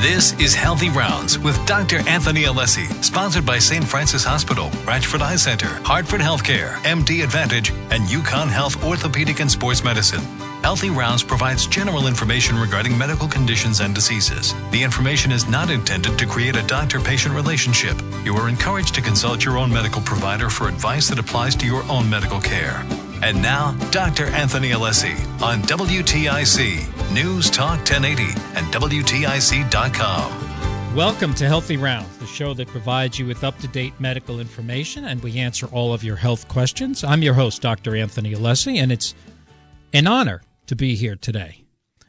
This is Healthy Rounds with Dr. Anthony Alessi, sponsored by St. Francis Hospital, Ratchford Eye Center, Hartford Healthcare, MD Advantage, and UConn Health Orthopedic and Sports Medicine. Healthy Rounds provides general information regarding medical conditions and diseases. The information is not intended to create a doctor patient relationship. You are encouraged to consult your own medical provider for advice that applies to your own medical care. And now, Dr. Anthony Alessi on WTIC, News Talk 1080, and WTIC.com. Welcome to Healthy Rounds, the show that provides you with up to date medical information and we answer all of your health questions. I'm your host, Dr. Anthony Alessi, and it's an honor to be here today.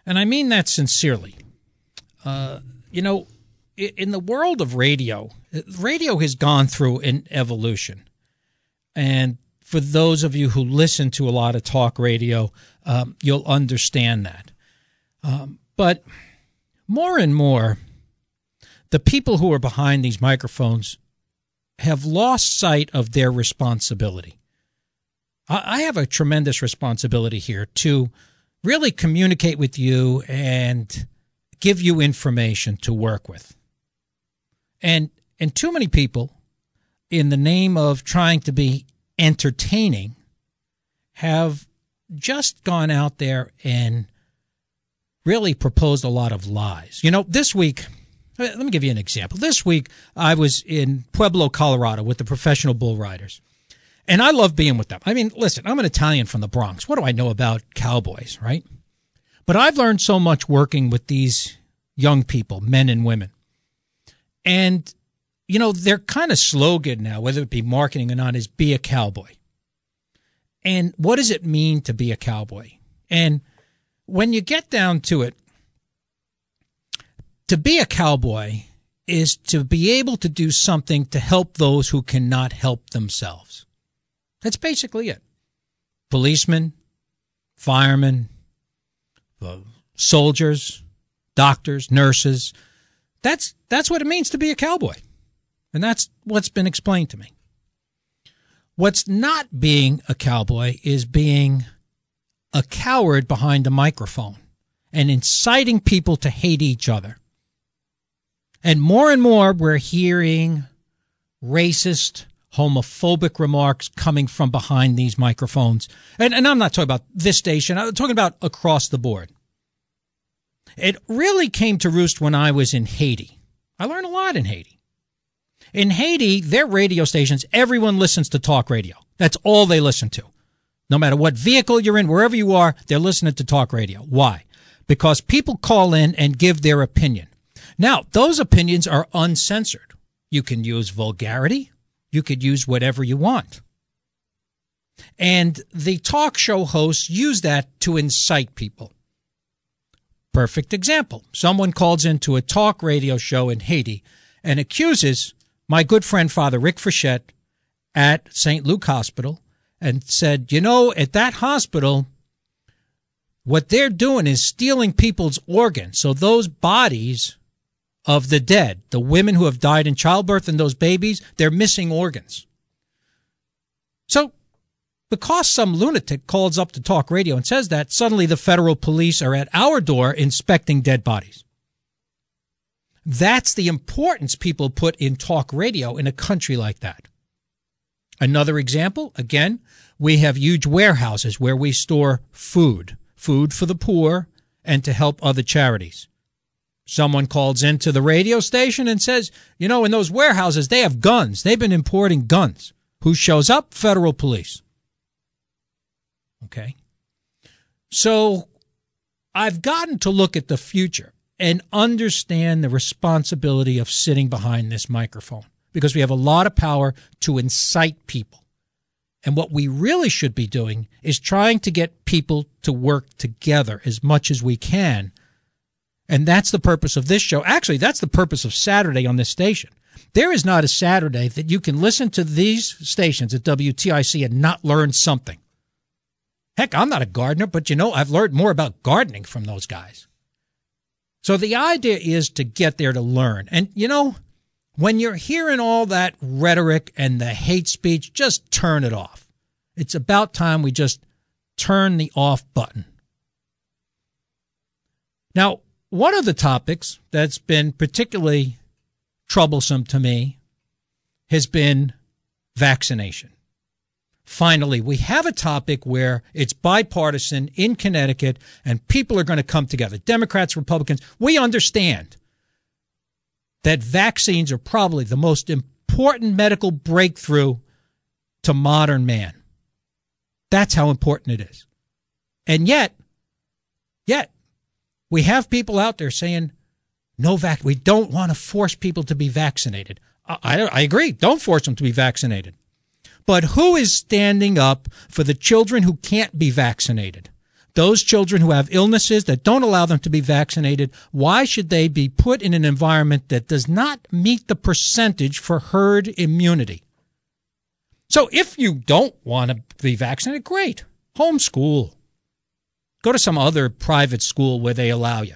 And I mean that sincerely. Uh, you know, in the world of radio, radio has gone through an evolution. And for those of you who listen to a lot of talk radio, um, you'll understand that. Um, but more and more, the people who are behind these microphones have lost sight of their responsibility. I have a tremendous responsibility here to really communicate with you and give you information to work with. And and too many people in the name of trying to be entertaining have just gone out there and really proposed a lot of lies. You know, this week, uh, let me give you an example. This week, I was in Pueblo, Colorado with the professional bull riders. And I love being with them. I mean, listen, I'm an Italian from the Bronx. What do I know about cowboys, right? But I've learned so much working with these young people, men and women. And you know, their kind of slogan now, whether it be marketing or not, is be a cowboy. And what does it mean to be a cowboy? And when you get down to it, to be a cowboy is to be able to do something to help those who cannot help themselves. That's basically it. Policemen, firemen, soldiers, doctors, nurses. That's that's what it means to be a cowboy. And that's what's been explained to me. What's not being a cowboy is being a coward behind a microphone and inciting people to hate each other. And more and more, we're hearing racist, homophobic remarks coming from behind these microphones. And, and I'm not talking about this station, I'm talking about across the board. It really came to roost when I was in Haiti. I learned a lot in Haiti. In Haiti, their radio stations, everyone listens to talk radio. That's all they listen to. No matter what vehicle you're in, wherever you are, they're listening to talk radio. Why? Because people call in and give their opinion. Now, those opinions are uncensored. You can use vulgarity. You could use whatever you want. And the talk show hosts use that to incite people. Perfect example. Someone calls into a talk radio show in Haiti and accuses my good friend Father Rick Frechette at St. Luke Hospital and said, you know, at that hospital, what they're doing is stealing people's organs. So those bodies of the dead, the women who have died in childbirth and those babies, they're missing organs. So because some lunatic calls up to talk radio and says that, suddenly the federal police are at our door inspecting dead bodies. That's the importance people put in talk radio in a country like that. Another example, again, we have huge warehouses where we store food, food for the poor and to help other charities. Someone calls into the radio station and says, you know, in those warehouses, they have guns. They've been importing guns. Who shows up? Federal police. Okay. So I've gotten to look at the future and understand the responsibility of sitting behind this microphone because we have a lot of power to incite people. And what we really should be doing is trying to get people to work together as much as we can. And that's the purpose of this show. Actually, that's the purpose of Saturday on this station. There is not a Saturday that you can listen to these stations at WTIC and not learn something. Heck, I'm not a gardener, but you know, I've learned more about gardening from those guys. So the idea is to get there to learn. And you know, when you're hearing all that rhetoric and the hate speech, just turn it off. It's about time we just turn the off button. Now, one of the topics that's been particularly troublesome to me has been vaccination. Finally, we have a topic where it's bipartisan in Connecticut and people are going to come together. Democrats, Republicans, we understand that vaccines are probably the most important medical breakthrough to modern man. That's how important it is. And yet, yet, we have people out there saying, no vac. We don't want to force people to be vaccinated. I, I, I agree. Don't force them to be vaccinated. But who is standing up for the children who can't be vaccinated? Those children who have illnesses that don't allow them to be vaccinated, why should they be put in an environment that does not meet the percentage for herd immunity? So if you don't want to be vaccinated, great. Homeschool. Go to some other private school where they allow you.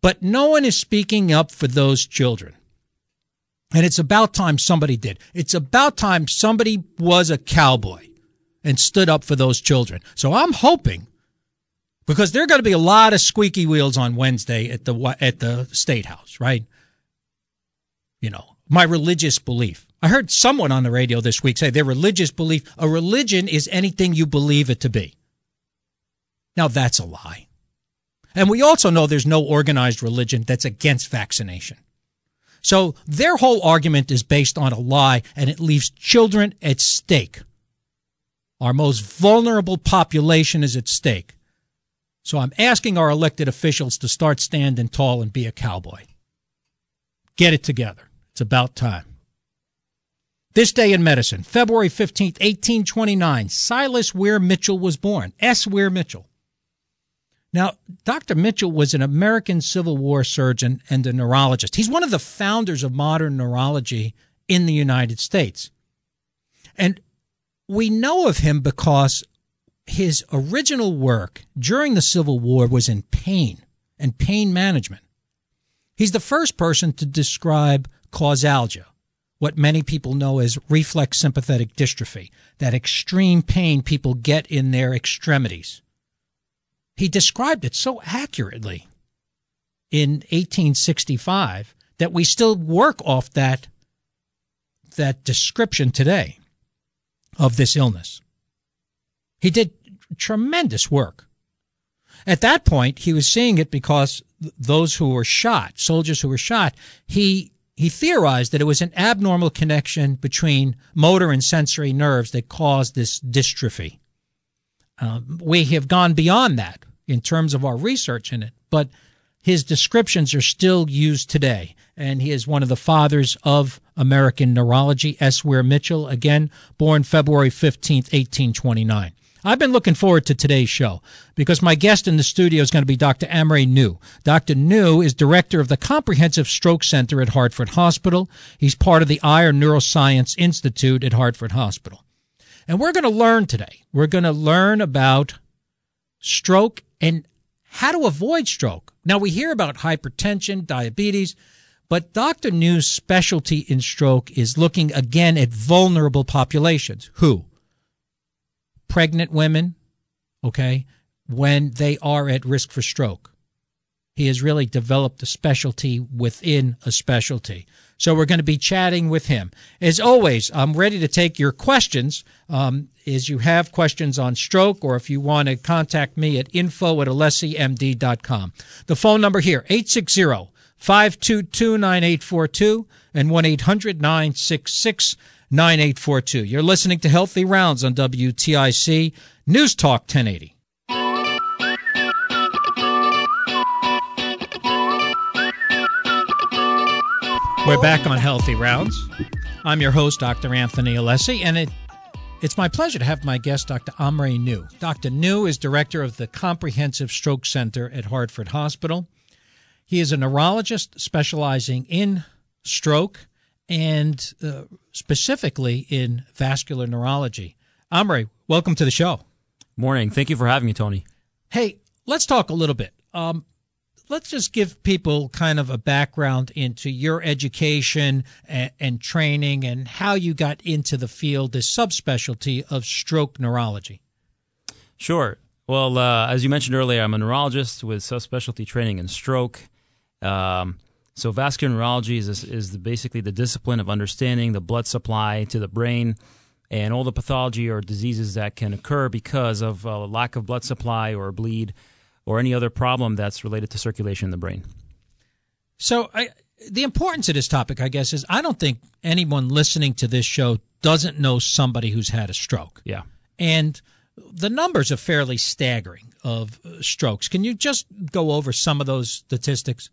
But no one is speaking up for those children. And it's about time somebody did. It's about time somebody was a cowboy and stood up for those children. So I'm hoping because there are going to be a lot of squeaky wheels on Wednesday at the at the state house, right? You know, my religious belief. I heard someone on the radio this week say their religious belief, a religion is anything you believe it to be. Now that's a lie. And we also know there's no organized religion that's against vaccination. So their whole argument is based on a lie and it leaves children at stake. Our most vulnerable population is at stake. So I'm asking our elected officials to start standing tall and be a cowboy. Get it together. It's about time. This day in medicine, February 15th, 1829, Silas Weir Mitchell was born. S. Weir Mitchell. Now, Dr. Mitchell was an American Civil War surgeon and a neurologist. He's one of the founders of modern neurology in the United States. And we know of him because his original work during the Civil War was in pain and pain management. He's the first person to describe causalgia, what many people know as reflex sympathetic dystrophy, that extreme pain people get in their extremities. He described it so accurately in 1865 that we still work off that that description today of this illness. He did tremendous work. At that point, he was seeing it because those who were shot, soldiers who were shot, he he theorized that it was an abnormal connection between motor and sensory nerves that caused this dystrophy. Um, we have gone beyond that in terms of our research in it, but his descriptions are still used today. And he is one of the fathers of American neurology, S. Weir Mitchell, again, born February 15th, 1829. I've been looking forward to today's show because my guest in the studio is going to be Dr. Amre Nouh. Dr. Nouh is director of the Comprehensive Stroke Center at Hartford Hospital. He's part of the Ayer Neuroscience Institute at Hartford Hospital. And we're going to learn today. We're going to learn about stroke and how to avoid stroke. Now, we hear about hypertension, diabetes, but Dr. Nouh's specialty in stroke is looking again at vulnerable populations. Who? Pregnant women, okay, when they are at risk for stroke. He has really developed a specialty within a specialty. So we're going to be chatting with him. As always, I'm ready to take your questions. Um, as you have questions on stroke or if you want to contact me at info at alessimd.com. The phone number here, 860 522 9842 and 1 800 966 9842. You're listening to Healthy Rounds on WTIC News Talk 1080. We're back on Healthy Rounds. I'm your host, Dr. Anthony Alessi, and it, it's my pleasure to have my guest, Dr. Amre Nouh. Dr. Nouh is director of the Comprehensive Stroke Center at Hartford Hospital. He is a neurologist specializing in stroke and uh, specifically in vascular neurology. Amre, welcome to the show. Morning. Thank you for having me, Tony. Hey, let's talk a little bit. Um, let's just give people kind of a background into your education and, and, training and how you got into the field, this subspecialty of stroke neurology. Sure. Well, uh, as you mentioned earlier, I'm a neurologist with subspecialty training in stroke. Um, so vascular neurology is, is the, basically the discipline of understanding the blood supply to the brain and all the pathology or diseases that can occur because of a lack of blood supply or bleed or any other problem that's related to circulation in the brain. So, I, the importance of this topic, I guess, is I don't think anyone listening to this show doesn't know somebody who's had a stroke. Yeah. And the numbers are fairly staggering of uh, strokes. Can you just go over some of those statistics?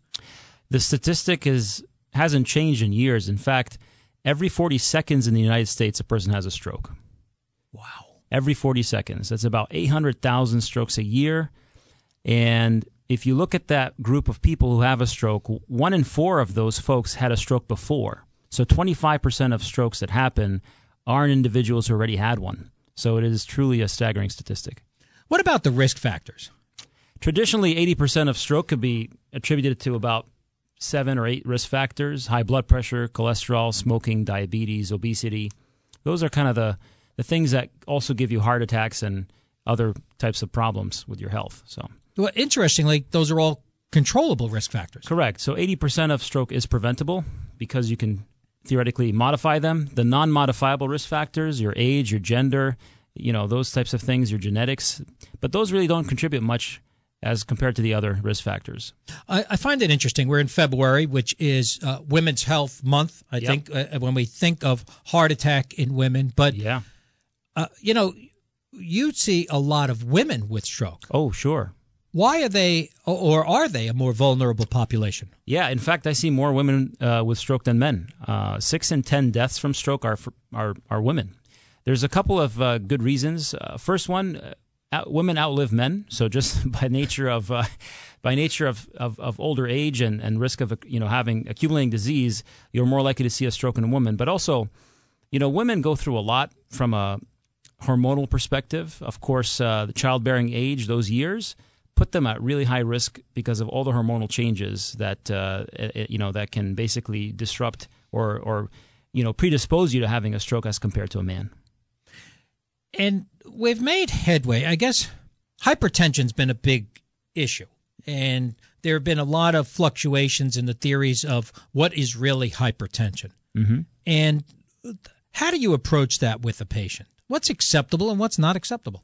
The statistic is hasn't changed in years. In fact, every 40 seconds in the United States, a person has a stroke. Wow. Every 40 seconds. That's about 800,000 strokes a year. And if you look at that group of people who have a stroke, one in four of those folks had a stroke before. So 25% of strokes that happen are in individuals who already had one. So it is truly a staggering statistic. What about the risk factors? Traditionally, 80% of stroke could be attributed to about seven or eight risk factors high blood pressure, cholesterol, smoking, diabetes, obesity. Those are kind of the, the things that also give you heart attacks and other types of problems with your health. So, well, interestingly, those are all controllable risk factors. Correct. So 80% of stroke is preventable because you can theoretically modify them. The non modifiable risk factors, your age, your gender, you know, those types of things, your genetics, but those really don't contribute much as compared to the other risk factors. I, I find it interesting. We're in February, which is uh, Women's Health Month, I yep. think, uh, when we think of heart attack in women. But, yeah. Uh, you know, you see a lot of women with stroke. Oh, sure. Why are they, or are they, a more vulnerable population? Yeah, in fact, I see more women uh, with stroke than men. Uh, six in ten deaths from stroke are are are women. There's a couple of uh, good reasons. Uh, first one, uh, women outlive men, so just by nature of uh, by nature of, of, of, older age and, and risk of you know having accumulating disease, you're more likely to see a stroke in a woman. But also, you know, women go through a lot from a hormonal perspective. Of course, the childbearing age, those years put them at really high risk because of all the hormonal changes that uh, it, you know that can basically disrupt or or you know predispose you to having a stroke as compared to a man. And we've made headway. I guess hypertension's been a big issue, and there have been a lot of fluctuations in the theories of what is really hypertension. Mm-hmm. And how do you approach that with a patient? What's acceptable and what's not acceptable?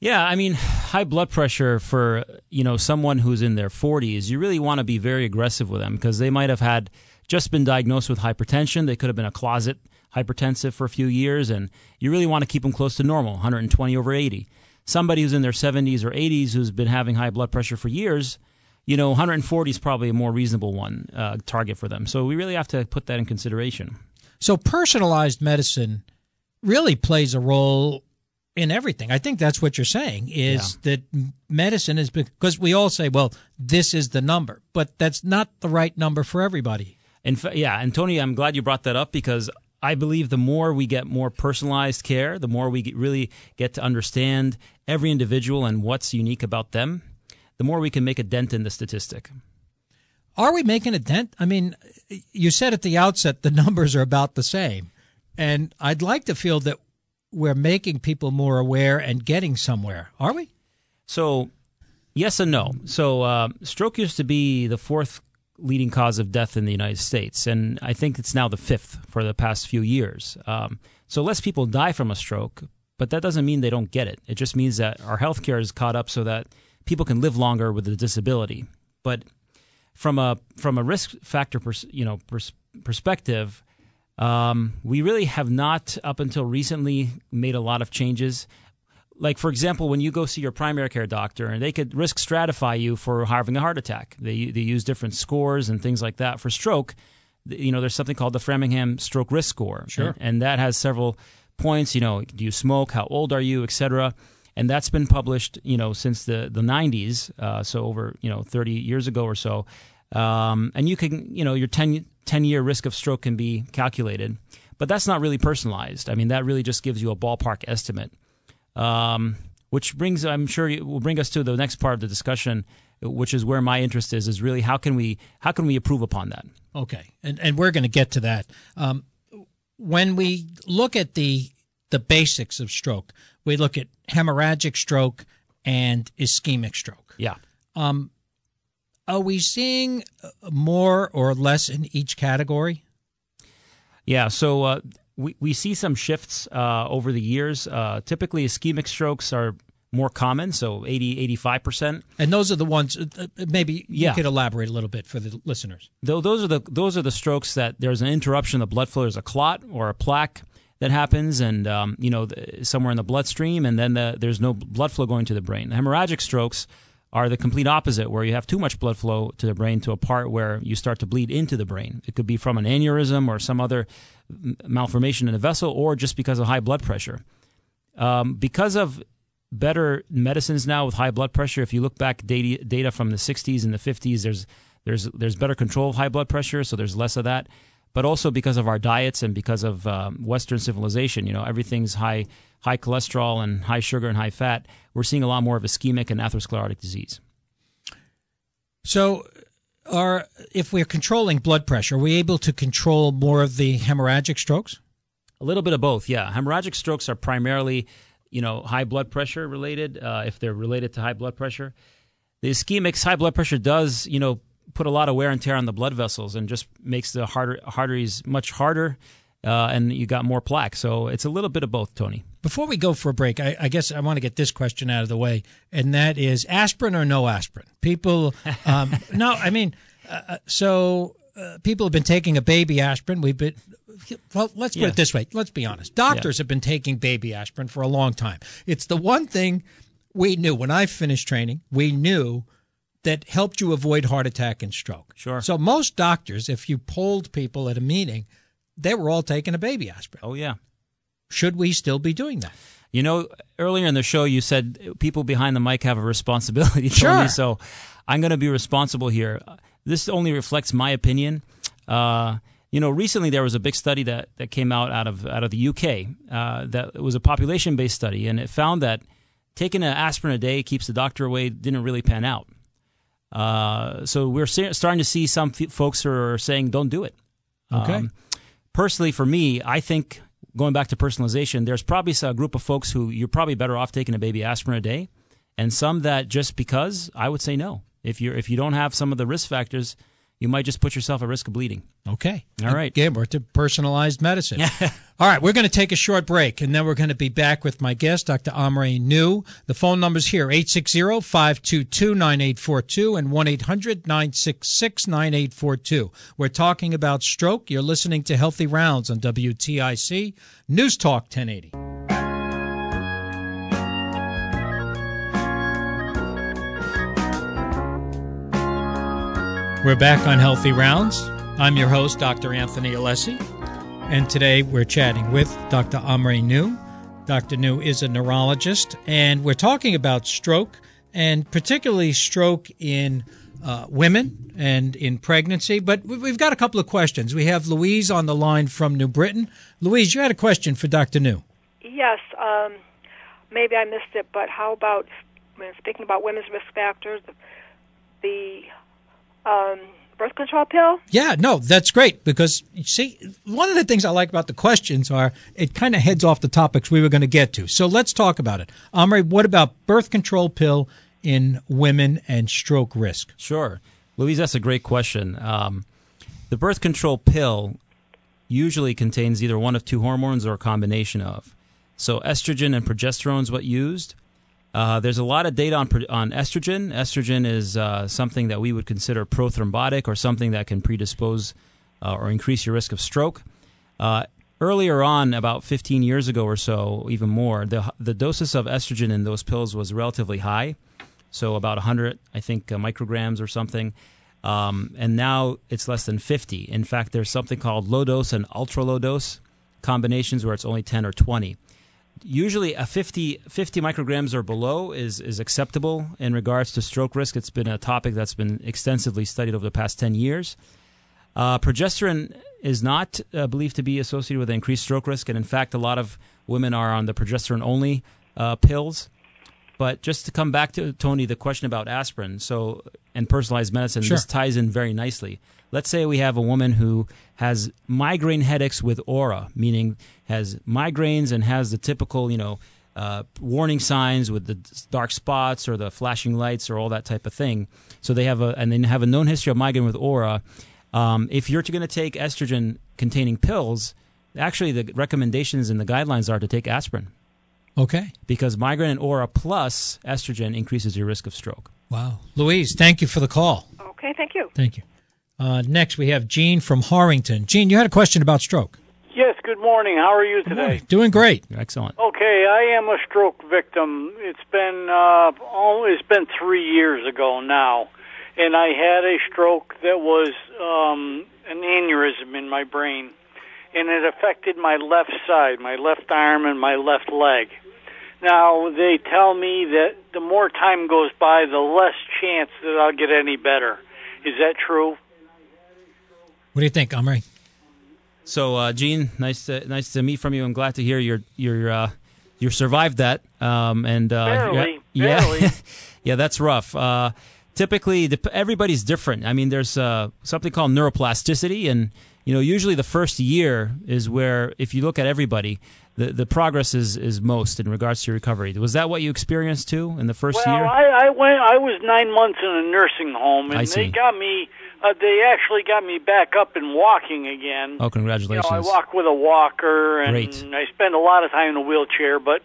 Yeah, I mean, high blood pressure for you know someone who's in their 40s, you really want to be very aggressive with them because they might have had just been diagnosed with hypertension. They could have been a closet hypertensive for a few years, and you really want to keep them close to normal, 120 over 80. Somebody who's in their 70s or 80s who's been having high blood pressure for years, you know, 140 is probably a more reasonable one uh, target for them. So we really have to put that in consideration. So personalized medicine really plays a role in everything. I think that's what you're saying is yeah. that medicine is because we all say, well, this is the number, but that's not the right number for everybody. And yeah, and Tony, I'm glad you brought that up because I believe the more we get more personalized care, the more we get, really get to understand every individual and what's unique about them, the more we can make a dent in the statistic. Are we making a dent? I mean, you said at the outset the numbers are about the same. And I'd like to feel that we're making people more aware and getting somewhere, are we? So, yes and no. So, uh, stroke used to be the fourth leading cause of death in the United States, and I think it's now the fifth for the past few years. Um, so, less people die from a stroke, but that doesn't mean they don't get it. It just means that our healthcare is caught up so that people can live longer with a disability. But from a from a risk factor, pers- you know, pers- perspective, um, we really have not, up until recently, made a lot of changes. Like, for example, when you go see your primary care doctor, and they could risk stratify you for having a heart attack. They, they use different scores and things like that. For stroke, you know, there's something called the Framingham Stroke Risk Score. Sure. And, and that has several points, you know, do you smoke? How old are you? Et cetera and that's been published, you know, since the the 90s, uh, so over you know 30 years ago or so. Um, and you can, you know, your 10, 10 year risk of stroke can be calculated, but that's not really personalized. I mean, that really just gives you a ballpark estimate. Um, which brings, I'm sure, it will bring us to the next part of the discussion, which is where my interest is. Is really how can we how can we improve upon that? Okay, and and we're going to get to that. Um, when we look at the the basics of stroke, we look at hemorrhagic stroke and ischemic stroke. Yeah. Um, are we seeing uh, more or less in each category? Yeah. So uh, we we see some shifts uh, over the years. Uh, typically, ischemic strokes are more common, so 80, 85%. And those are the ones. Uh, uh, maybe Yeah. you could elaborate a little bit for the listeners. Though those are the those are the strokes that there's an interruption of the blood flow. There's a clot or a plaque that happens, and um, you know the, somewhere in the bloodstream, and then the, there's no blood flow going to the brain. The hemorrhagic strokes are the complete opposite, where you have too much blood flow to the brain to a part where you start to bleed into the brain. It could be from an aneurysm or some other malformation in the vessel, or just because of high blood pressure. Um, because of better medicines now with high blood pressure, if you look back data, data from the 60s and the 50s, there's there's there's better control of high blood pressure, so there's less of that. But also because of our diets and because of um, Western civilization, you know, everything's high high cholesterol and high sugar and high fat. We're seeing a lot more of ischemic and atherosclerotic disease. So, are if we're controlling blood pressure, are we able to control more of the hemorrhagic strokes? A little bit of both, yeah. Hemorrhagic strokes are primarily, you know, high blood pressure related. Uh, if they're related to high blood pressure, the ischemics, high blood pressure does, you know, put a lot of wear and tear on the blood vessels and just makes the harder, arteries much harder, uh, and you got more plaque. So it's a little bit of both, Tony. Before we go for a break, I, I guess I want to get this question out of the way, and that is aspirin or no aspirin? People, um, no, I mean, uh, uh, so uh, people have been taking a baby aspirin. We've been, well, let's put Yeah. it this way. Let's be honest. Doctors have been taking baby aspirin for a long time. It's the one thing we knew when I finished training, we knew that helped you avoid heart attack and stroke. Sure. So most doctors, if you polled people at a meeting, they were all taking a baby aspirin. Oh yeah. Should we still be doing that? You know, earlier in the show, you said people behind the mic have a responsibility. Sure. Tony, so I'm going to be responsible here. This only reflects my opinion. Uh, you know, recently there was a big study that, that came out out of out of the UK. Uh, that it was a population based study, and it found that taking an aspirin a day keeps the doctor away. Didn't really pan out. Uh, so we're starting to see some f- folks who are saying don't do it. Okay. Um, personally, for me, I think going back to personalization, there's probably a group of folks who you're probably better off taking a baby aspirin a day, and some that just because I would say no. If you if you don't have some of the risk factors, you might just put yourself at risk of bleeding. Okay. All right. Again, we're to personalized medicine. All right, we're going to take a short break, and then we're going to be back with my guest, Dr. Amre Nouh. The phone number's here, 860-522-9842 and 1-800-966-9842. We're talking about stroke. You're listening to Healthy Rounds on WTIC News Talk 1080. We're back on Healthy Rounds. I'm your host, Dr. Anthony Alessi, and today we're chatting with Dr. Amre Nouh. Dr. Nouh is a neurologist, and we're talking about stroke, and particularly stroke in uh, women and in pregnancy. But we- we've got a couple of questions. We have Louise on the line from New Britain. Louise, you had a question for Dr. Nouh. Yes, um, maybe I missed it, but how about when speaking about women's risk factors, the um, birth control pill? Yeah, no, that's great because you see, one of the things I like about the questions are it kind of heads off the topics we were going to get to. So let's talk about it. Amre, what about birth control pill in women and stroke risk? Sure, Louise, that's a great question. Um, the birth control pill usually contains either one of two hormones or a combination of. So estrogen and progesterone is what used. Uh, there's a lot of data on on estrogen. Estrogen is uh, something that we would consider prothrombotic or something that can predispose uh, or increase your risk of stroke. Uh, earlier on, about 15 years ago or so, even more, the the doses of estrogen in those pills was relatively high, so about 100, I think, uh, micrograms or something. Um, and now it's less than 50. In fact, there's something called low dose and ultra low dose combinations where it's only 10 or 20 usually a 50, 50 micrograms or below is, is acceptable in regards to stroke risk. It's been a topic that's been extensively studied over the past 10 years. Uh, progesterone is not uh, believed to be associated with increased stroke risk, and in fact, a lot of women are on the progesterone only uh, pills. But just to come back to Tony, the question about aspirin, so and personalized medicine, Sure. this ties in very nicely. Let's say we have a woman who has migraine headaches with aura, meaning has migraines and has the typical, you know, uh, warning signs with the dark spots or the flashing lights or all that type of thing. So they have a and they have a known history of migraine with aura. Um, if you're going to take estrogen containing pills, actually the recommendations and the guidelines are to take aspirin Okay. because migraine and aura plus estrogen increases your risk of stroke. Wow. Louise, thank you for the call. Okay, thank you. Thank you. Uh, next, we have Gene from Harwinton. Gene, you had a question about stroke. Yes, good morning. How are you today? Doing great. Excellent. Okay, I am a stroke victim. It's been uh, oh, it's been three years ago now, and I had a stroke that was um, an aneurysm in my brain, and it affected my left side, my left arm, and my left leg. Now they tell me that the more time goes by, the less chance that I'll get any better. Is that true? What do you think, Omri? So, uh, Gene, nice to nice to meet from you. I'm glad to hear you're you're uh, you survived that. Um, and uh, Barely, yeah, barely. yeah, yeah, that's rough. Uh, typically, the, everybody's different. I mean, there's uh, something called neuroplasticity, and you know, usually the first year is where, if you look at everybody, the the progress is is most in regards to your recovery. Was that what you experienced too in the first Well, year? I, I went. I was nine months in a nursing home, and I they got me. Uh, they actually got me back up and walking again. oh, you know, congratulations! I walk with a walker, and Great. I spend a lot of time in a wheelchair. But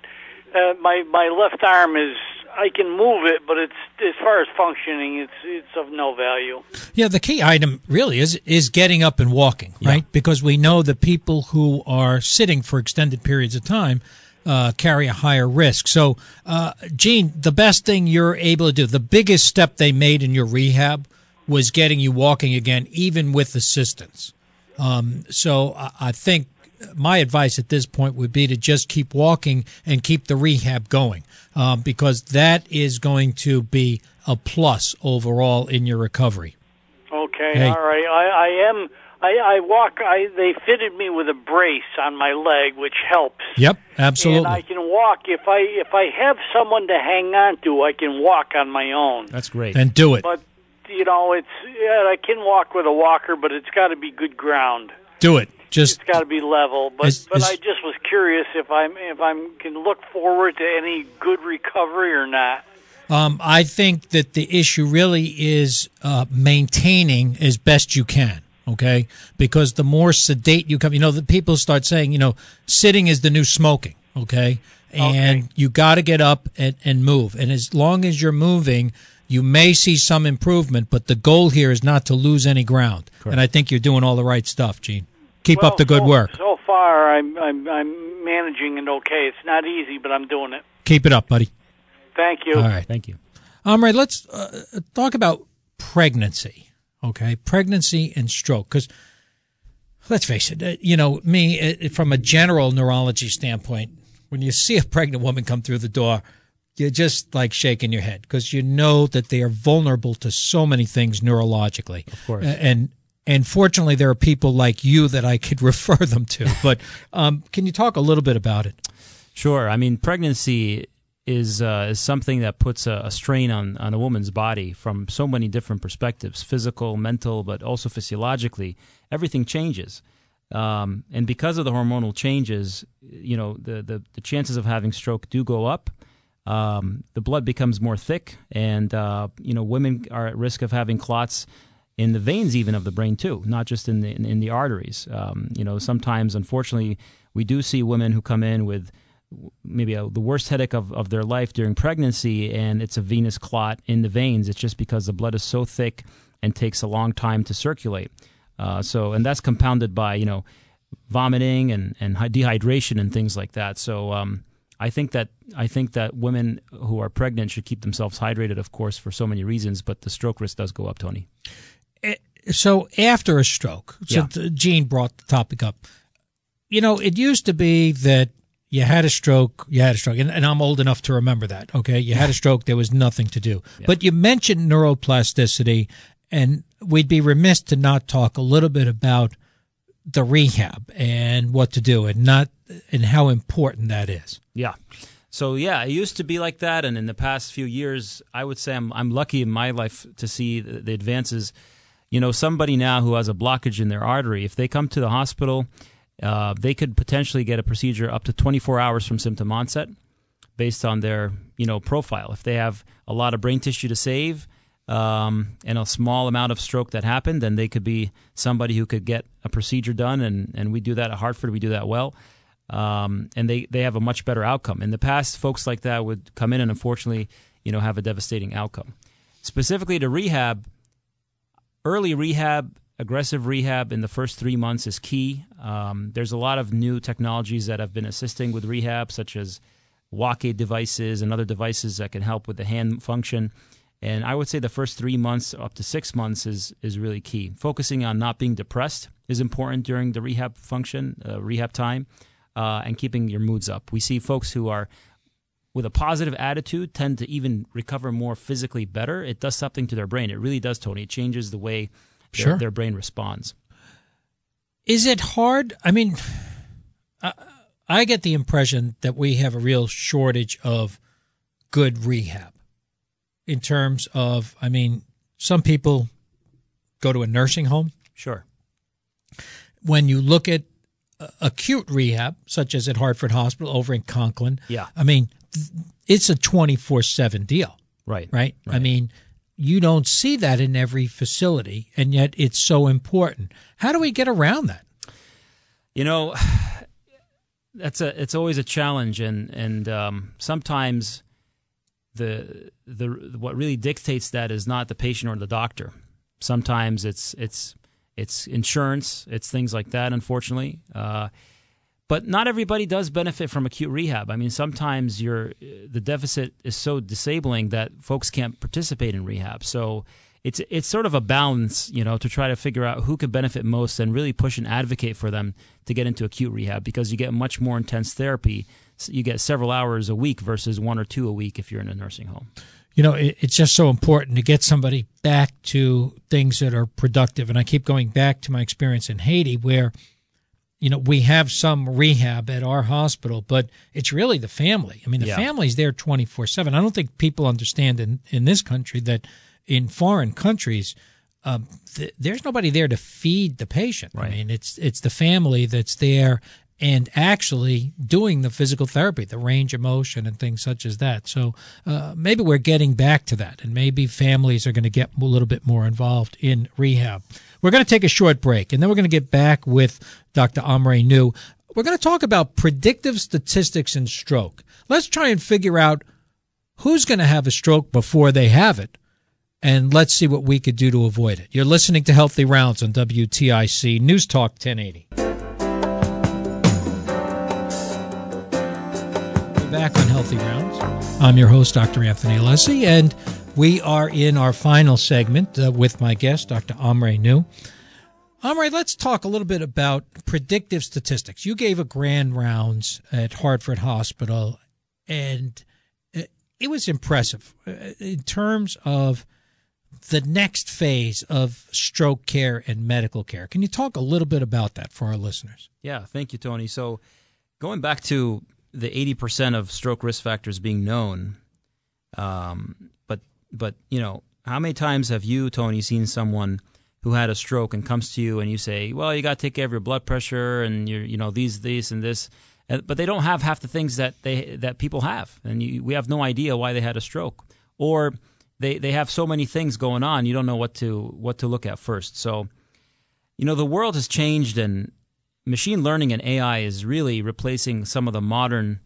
uh, my my left arm is. I can move it, but it's as far as functioning, it's it's of no value. Yeah, the key item really is is getting up and walking, right? Because we know that people who are sitting for extended periods of time uh, carry a higher risk. So, uh, Gene, the best thing you're able to do, the biggest step they made in your rehab was getting you walking again, even with assistance. Um, so, I, I think my advice at this point would be to just keep walking and keep the rehab going, um, because that is going to be a plus overall in your recovery. Okay, Hey. all right. I, I am. I, I walk. I they fitted me with a brace on my leg, which helps. Yep, absolutely. And I can walk if I if I have someone to hang on to. I can walk on my own. That's great. and do it. But you know, it's yeah, I can walk with a walker, but it's got to be good ground. Do it. Just It's got to be level. But Is- but is- I just was curious if I'm if I'm can look forward to any good recovery or not. um, I think that the issue really is uh, maintaining as best you can. Okay, because the more sedate you come, you know, the people start saying, you know, sitting is the new smoking. Okay, and you got to get up and, and move. And as long as you're moving, you may see some improvement. But the goal here is not to lose any ground. And I think you're doing all the right stuff, Gene. Keep Well, up the good so, work. So far, I'm I'm I'm managing it okay. It's not easy, but I'm doing it. Keep it up, buddy. Thank you. All right. Thank you. Omri, let's uh, talk about pregnancy. Okay, pregnancy and stroke. Because let's face it, uh, you know, me uh, from a general neurology standpoint, when you see a pregnant woman come through the door, you're just like shaking your head because you know that they are vulnerable to so many things neurologically. Of course. and and fortunately, there are people like you that I could refer them to. But um, can you talk a little bit about it? Sure. I mean, pregnancy is uh, is something that puts a, a strain on, on a woman's body from so many different perspectives physical, mental, but also physiologically. Everything changes. Um, and because of the hormonal changes, you know, the, the, the chances of having stroke do go up. Um, the blood becomes more thick, and, uh, you know, women are at risk of having clots in the veins even of the brain too, not just in the in, in the arteries. Um, you know, sometimes unfortunately we do see women who come in with maybe a, the worst headache of, of their life during pregnancy, and it's a venous clot in the veins. It's just because the blood is so thick and takes a long time to circulate. Uh, so, and that's compounded by you know vomiting and and dehydration and things like that. So. Um, I think that I think that women who are pregnant should keep themselves hydrated, of course, for so many reasons. But the stroke risk does go up, Tony. Eh, so after a stroke, so Yeah. Gene brought the topic up. You know, it used to be that you had a stroke, you had a stroke, and, and I'm old enough to remember that. Okay, you had a stroke, there was nothing to do. But you mentioned neuroplasticity, and we'd be remiss to not talk a little bit about the rehab and what to do, and not and how important that is. Yeah. So yeah, it used to be like that, and in the past few years, I would say I'm I'm lucky in my life to see the, the advances. You know, somebody now who has a blockage in their artery, if they come to the hospital, uh, they could potentially get a procedure up to 24 hours from symptom onset. based on their you know profile. If they have a lot of brain tissue to save um, and a small amount of stroke that happened, then they could be somebody who could get a procedure done, and and we do that at Hartford. We do that well. Um, and they, they have a much better outcome. In the past, folks like that would come in and unfortunately, you know, have a devastating outcome. Specifically to rehab, early rehab, aggressive rehab in the first three months is key. Um, there's a lot of new technologies that have been assisting with rehab, such as walk aid devices and other devices that can help with the hand function. And I would say the first three months up to six months is is really key. Focusing on not being depressed is important during the rehab function, uh, rehab time uh, and keeping your moods up. We see folks who are with a positive attitude tend to even recover more physically better. It does something to their brain. It really does, Tony. It changes the way their, Sure. their brain responds. Is it hard? I mean, I, I get the impression that we have a real shortage of good rehab in terms of, I mean, some people go to a nursing home. Sure. When you look at uh, acute rehab, such as at Hartford Hospital over in Conklin, Yeah. I mean, th- it's a 24 7 deal, Right. right? I mean, you don't see that in every facility, and yet it's so important. How do we get around that? You know, that's a it's always a challenge, and and um, sometimes the the what really dictates that is not the patient or the doctor. Sometimes it's it's it's insurance, it's things like that. Unfortunately, uh, but not everybody does benefit from acute rehab. I mean, sometimes your the deficit is so disabling that folks can't participate in rehab. So it's it's sort of a balance, you know, to try to figure out who could benefit most and really push and advocate for them to get into acute rehab because you get much more intense therapy. So you get several hours a week versus one or two a week if you're in a nursing home. you know, it, it's just so important to get somebody back to things that are productive. And I keep going back to my experience in Haiti, where, you know, we have some rehab at our hospital, but it's really the family. I mean, the Yeah. family's there 24 7. I don't think people understand in, in this country that in foreign countries, um, th- there's nobody there to feed the patient. I mean, it's it's the family that's there and actually doing the physical therapy, the range of motion and things such as that. So uh, maybe we're getting back to that, and maybe families are going to get a little bit more involved in rehab. We're going to take a short break, and then we're going to get back with Dr. Amre Nouh. We're going to talk about predictive statistics in stroke. Let's try and figure out who's going to have a stroke before they have it and let's see what we could do to avoid it. You're listening to Healthy Rounds on WTIC News Talk 1080. Back on Healthy Rounds. I'm your host, Dr. Anthony Alessi, and we are in our final segment uh, with my guest, Dr. Amre Nouh. Amre, let's talk a little bit about predictive statistics. You gave a grand rounds at Hartford Hospital, and uh, it was impressive uh, in terms of the next phase of stroke care and medical care. Can you talk a little bit about that for our listeners? Yeah, thank you, Tony. So, going back to the 80% of stroke risk factors being known, um, but but you know, how many times have you, Tony, seen someone who had a stroke and comes to you and you say, "Well, you got to take care of your blood pressure and your, you know, these, these, and this," but they don't have half the things that they that people have, and you, we have no idea why they had a stroke, or they they have so many things going on, you don't know what to what to look at first. So, you know, the world has changed and machine learning and AI is really replacing some of the modern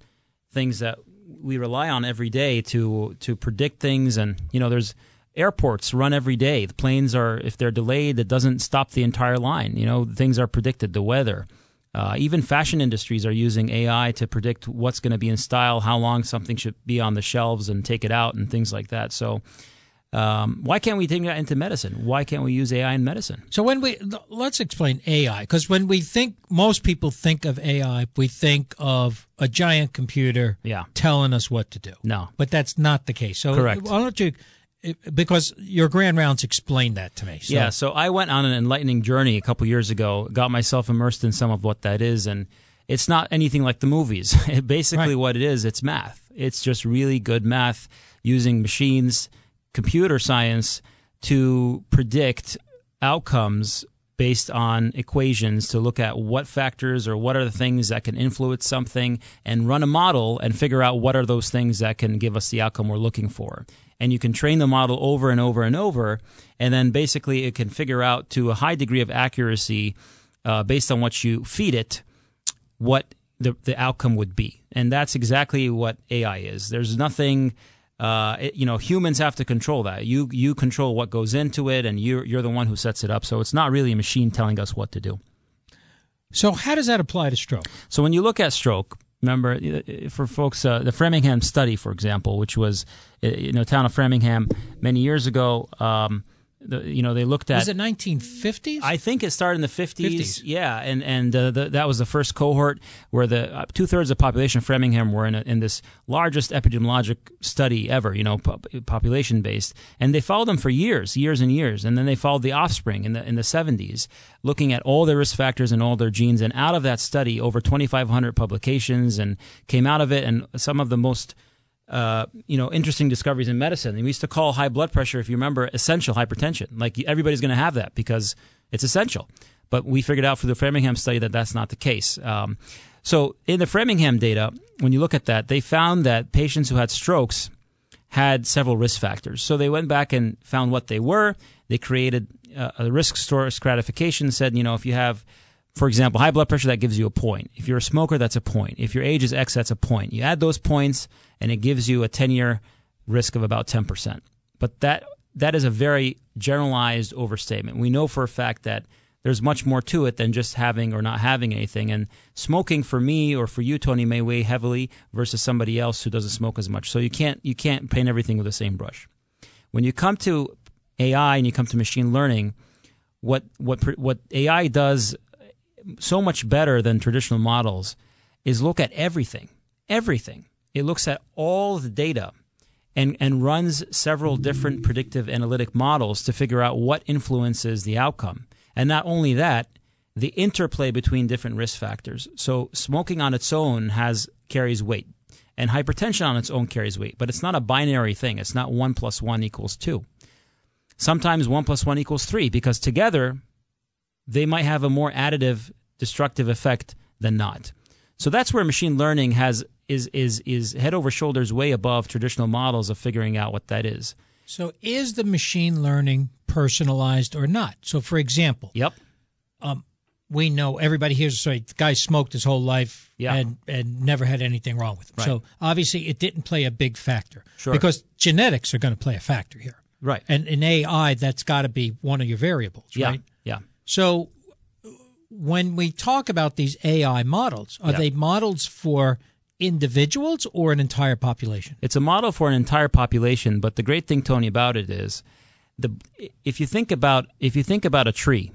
things that we rely on every day to to predict things. And you know there's airports run every day. The planes are if they're delayed it doesn't stop the entire line. You know things are predicted the weather. Uh, even fashion industries are using AI to predict what's going to be in style, how long something should be on the shelves, and take it out, and things like that. So, um, why can't we take that into medicine? Why can't we use AI in medicine? So when we let's explain AI because when we think most people think of AI, we think of a giant computer Yeah. telling us what to do. No. but that's not the case. So Correct. Why don't you? Because your grand rounds explained that to me. So, Yeah, so I went on an enlightening journey a couple years ago, got myself immersed in some of what that is, and it's not anything like the movies. Basically, Right. what it is, it's math. It's just really good math using machines, computer science to predict outcomes based on equations to look at what factors or what are the things that can influence something and run a model and figure out what are those things that can give us the outcome we're looking for. And you can train the model over and over and over, and then basically it can figure out to a high degree of accuracy uh, based on what you feed it what the, the outcome would be. And that's exactly what AI is. There's nothing uh, it, you know, humans have to control that. You you control what goes into it, and you're you're the one who sets it up. So it's not really a machine telling us what to do. So how does that apply to stroke? So when you look at stroke, remember uh, for folks, uh, the Framingham study, for example, which was uh, you know town of Framingham many years ago. Um, the, you know they looked at was it 1950s i think it started in the 50s, 50s. yeah and and uh, the, that was the first cohort where the uh, two-thirds of the population of framingham were in, a, in this largest epidemiologic study ever you know po- population based and they followed them for years years and years. And then they followed the offspring in the in the 70s looking at all their risk factors and all their genes. And out of that study over 2500 publications and came out of it. And some of the most uh, you know, interesting discoveries in medicine. And we used to call high blood pressure, if you remember, essential hypertension. Like everybody's going to have that because it's essential. But we figured out through the Framingham study that that's not the case. Um, so in the Framingham data, when you look at that, they found that patients who had strokes had several risk factors. So they went back and found what they were. They created uh, a risk stratification, said, you know, if you have for example, high blood pressure, that gives you a point. If you're a smoker, that's a point. If your age is X, that's a point. You add those points, and it gives you a 10 year risk of about 10%. But that that is a very generalized overstatement. We know for a fact that there's much more to it than just having or not having anything. And smoking for me or for you, Tony, may weigh heavily versus somebody else who doesn't smoke as much. So you can't you can't paint everything with the same brush. When you come to AI and you come to machine learning, what what what AI does so much better than traditional models is look at everything, everything. It looks at all the data and, and runs several different predictive analytic models to figure out what influences the outcome. And not only that, the interplay between different risk factors. So smoking on its own has carries weight, and hypertension on its own carries weight. But it's not a binary thing. It's not one plus one equals two. Sometimes one plus one equals three because together they might have a more additive destructive effect than not. So that's where machine learning has is is is head over shoulders way above traditional models of figuring out what that is. So is the machine learning personalized or not? So for example, yep. Um, we know everybody here. Sorry, the guy smoked his whole life yeah. and and never had anything wrong with him. Right. So obviously, it didn't play a big factor. Sure. Because genetics are going to play a factor here. Right. And in AI, that's got to be one of your variables. Yeah. Right. Yeah. So when we talk about these AI models, are Yeah. they models for individuals or an entire population? It's a model for an entire population, but the great thing, Tony, about it is the if you think about if you think about a tree,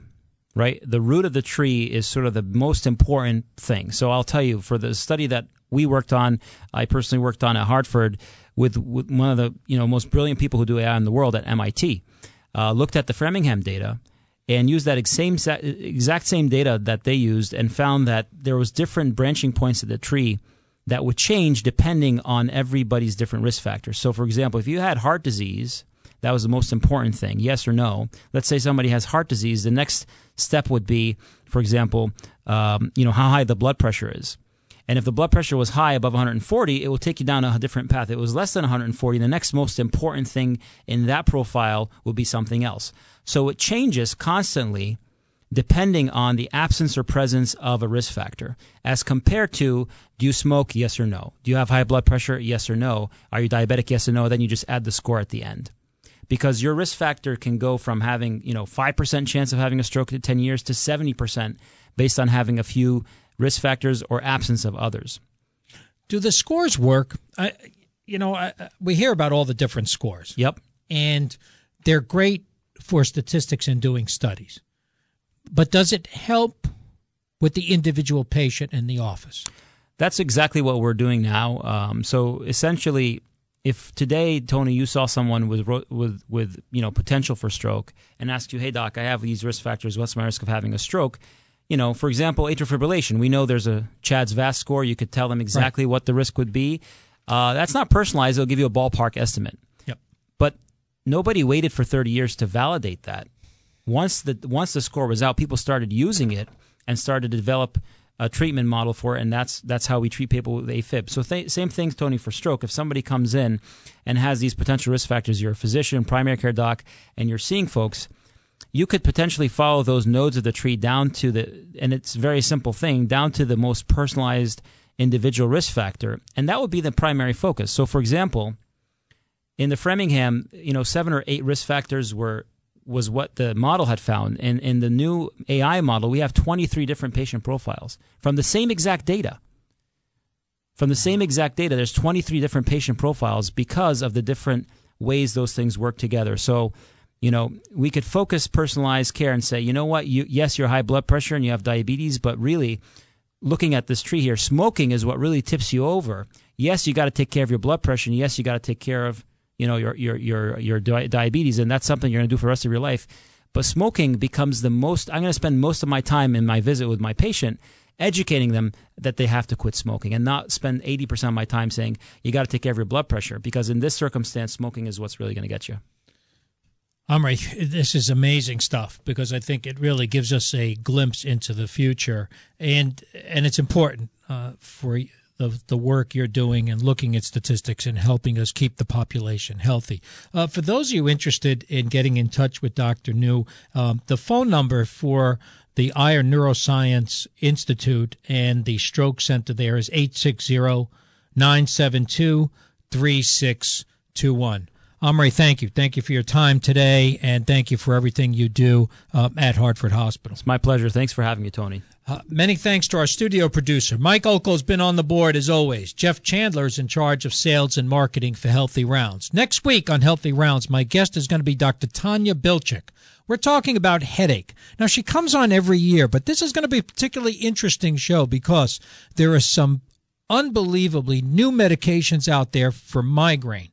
right? The root of the tree is sort of the most important thing. So I'll tell you, for the study that we worked on, I personally worked on at Hartford with, with one of the you know most brilliant people who do AI in the world at MIT. Uh, looked at the Framingham data and used that same exact same data that they used and found that there was different branching points of the tree that would change depending on everybody's different risk factors. So, for example, if you had heart disease, that was the most important thing, yes or no. Let's say somebody has heart disease, the next step would be, for example, um, you know how high the blood pressure is. And if the blood pressure was high above 140, it will take you down a different path. If it was less than 140, the next most important thing in that profile would be something else. So it changes constantly depending on the absence or presence of a risk factor. As compared to do you smoke yes or no? Do you have high blood pressure yes or no? Are you diabetic yes or no? Then you just add the score at the end. Because your risk factor can go from having you know 5% chance of having a stroke at 10 years to 70% based on having a few risk factors or absence of others do the scores work I, you know I, we hear about all the different scores yep and they're great for statistics and doing studies. But does it help with the individual patient in the office? That's exactly what we're doing now. Um, so essentially, if today, Tony, you saw someone with with with you know potential for stroke and asked you, "Hey, doc, I have these risk factors. What's my risk of having a stroke?" You know, for example, atrial fibrillation. We know there's a CHADS VAS score. You could tell them exactly right. what the risk would be. Uh, that's not personalized. They'll give you a ballpark estimate. Yep. But nobody waited for 30 years to validate that. Once the once the score was out, people started using it and started to develop a treatment model for it, and that's that's how we treat people with AFib. So th- same thing, Tony, for stroke. If somebody comes in and has these potential risk factors, you're a physician, primary care doc, and you're seeing folks, you could potentially follow those nodes of the tree down to the, and it's a very simple thing, down to the most personalized individual risk factor, and that would be the primary focus. So, for example, in the Framingham, you know, seven or eight risk factors were was what the model had found. And in the new AI model, we have 23 different patient profiles from the same exact data. From the same exact data, there's 23 different patient profiles because of the different ways those things work together. So, you know, we could focus personalized care and say, you know what, you, yes, you're high blood pressure and you have diabetes, but really, looking at this tree here, smoking is what really tips you over. Yes, you got to take care of your blood pressure, and yes, you got to take care of you know your your your your diabetes, and that's something you're going to do for the rest of your life. But smoking becomes the most. I'm going to spend most of my time in my visit with my patient educating them that they have to quit smoking and not spend 80% of my time saying you got to take care of your blood pressure because in this circumstance smoking is what's really going to get you Omri, this is amazing stuff because I think it really gives us a glimpse into the future, and and it's important uh, for the, the work you're doing and looking at statistics and helping us keep the population healthy. Uh, for those of you interested in getting in touch with Dr. Nouh, um, the phone number for the Ayer Neuroscience Institute and the Stroke Center there is 860 972 3621. Omri, thank you. Thank you for your time today, and thank you for everything you do uh, at Hartford Hospital. It's my pleasure. Thanks for having me, Tony. Uh, many thanks to our studio producer. Mike Okol's been on the board as always. Jeff Chandler is in charge of sales and marketing for Healthy Rounds. Next week on Healthy Rounds, my guest is going to be Dr. Tanya Bilchik. We're talking about headache. Now, she comes on every year, but this is going to be a particularly interesting show because there are some unbelievably new medications out there for migraine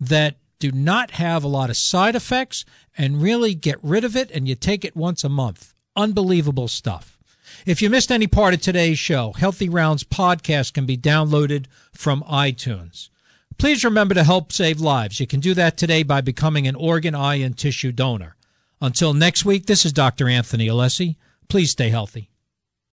that do not have a lot of side effects and really get rid of it, and you take it once a month. Unbelievable stuff. If you missed any part of today's show, Healthy Rounds podcast can be downloaded from iTunes. Please remember to help save lives. You can do that today by becoming an organ, eye, and tissue donor. Until next week, this is Dr. Anthony Alessi. Please stay healthy.